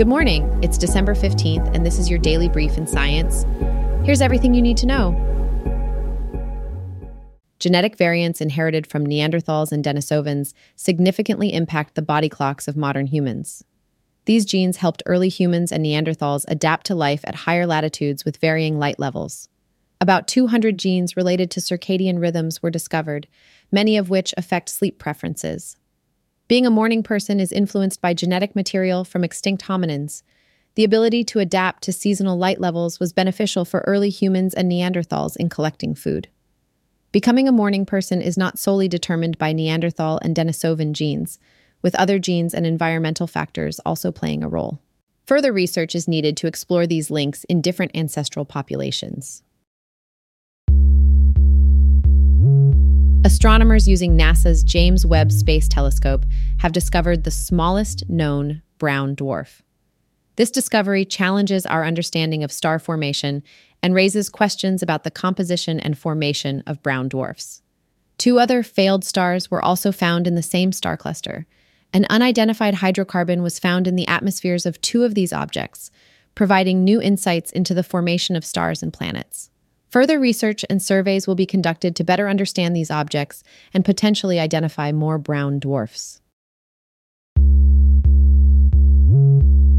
Good morning. It's December 15th, and this is your daily brief in science. Here's everything you need to know. Genetic variants inherited from Neanderthals and Denisovans significantly impact the body clocks of modern humans. These genes helped early humans and Neanderthals adapt to life at higher latitudes with varying light levels. About 200 genes related to circadian rhythms were discovered, many of which affect sleep preferences. Being a morning person is influenced by genetic material from extinct hominins. The ability to adapt to seasonal light levels was beneficial for early humans and Neanderthals in collecting food. Becoming a morning person is not solely determined by Neanderthal and Denisovan genes, with other genes and environmental factors also playing a role. Further research is needed to explore these links in different ancestral populations. Astronomers using NASA's James Webb Space Telescope have discovered the smallest known brown dwarf. This discovery challenges our understanding of star formation and raises questions about the composition and formation of brown dwarfs. Two other failed stars were also found in the same star cluster. An unidentified hydrocarbon was found in the atmospheres of two of these objects, providing new insights into the formation of stars and planets. Further research and surveys will be conducted to better understand these objects and potentially identify more brown dwarfs.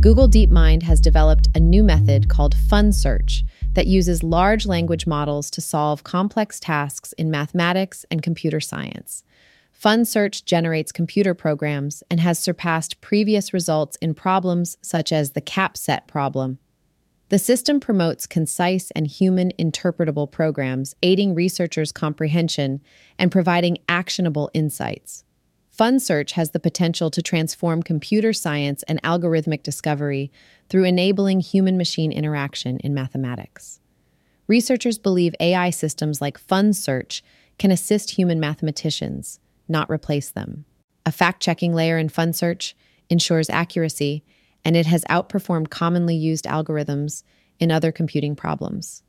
Google DeepMind has developed a new method called FunSearch that uses large language models to solve complex tasks in mathematics and computer science. FunSearch generates computer programs and has surpassed previous results in problems such as the CAPSET problem the system promotes concise and human interpretable programs, aiding researchers' comprehension and providing actionable insights. FunSearch has the potential to transform computer science and algorithmic discovery through enabling human machine interaction in mathematics. Researchers believe AI systems like FunSearch can assist human mathematicians, not replace them. A fact checking layer in FunSearch ensures accuracy and it has outperformed commonly used algorithms in other computing problems.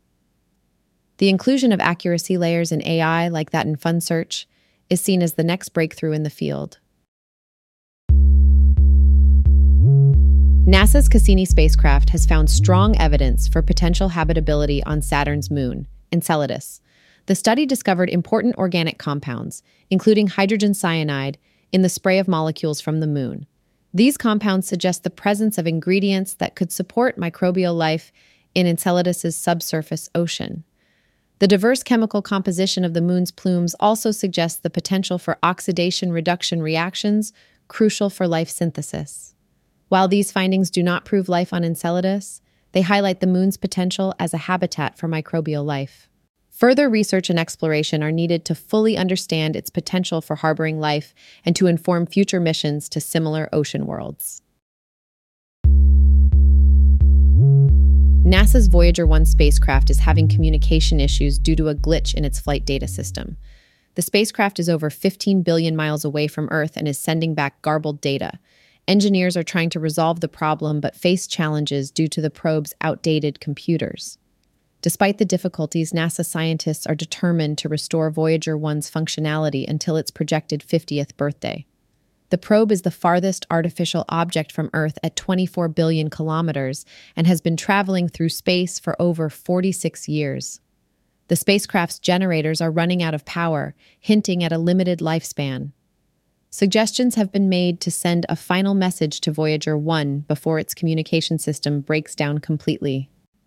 The inclusion of accuracy layers in AI, like that in FunSearch, is seen as the next breakthrough in the field. NASA's Cassini spacecraft has found strong evidence for potential habitability on Saturn's moon, Enceladus. The study discovered important organic compounds, including hydrogen cyanide, in the spray of molecules from the moon. These compounds suggest the presence of ingredients that could support microbial life in Enceladus's subsurface ocean. The diverse chemical composition of the moon's plumes also suggests the potential for oxidation reduction reactions crucial for life synthesis. While these findings do not prove life on Enceladus, they highlight the moon's potential as a habitat for microbial life. Further research and exploration are needed to fully understand its potential for harboring life and to inform future missions to similar ocean worlds. NASA's Voyager 1 spacecraft is having communication issues due to a glitch in its flight data system. The spacecraft is over 15 billion miles away from Earth and is sending back garbled data. Engineers are trying to resolve the problem but face challenges due to the probe's outdated computers. Despite the difficulties, NASA scientists are determined to restore Voyager 1's functionality until its projected 50th birthday. The probe is the farthest artificial object from Earth at 24 billion kilometers and has been traveling through space for over 46 years. The spacecraft's generators are running out of power, hinting at a limited lifespan. Suggestions have been made to send a final message to Voyager 1 before its communication system breaks down completely.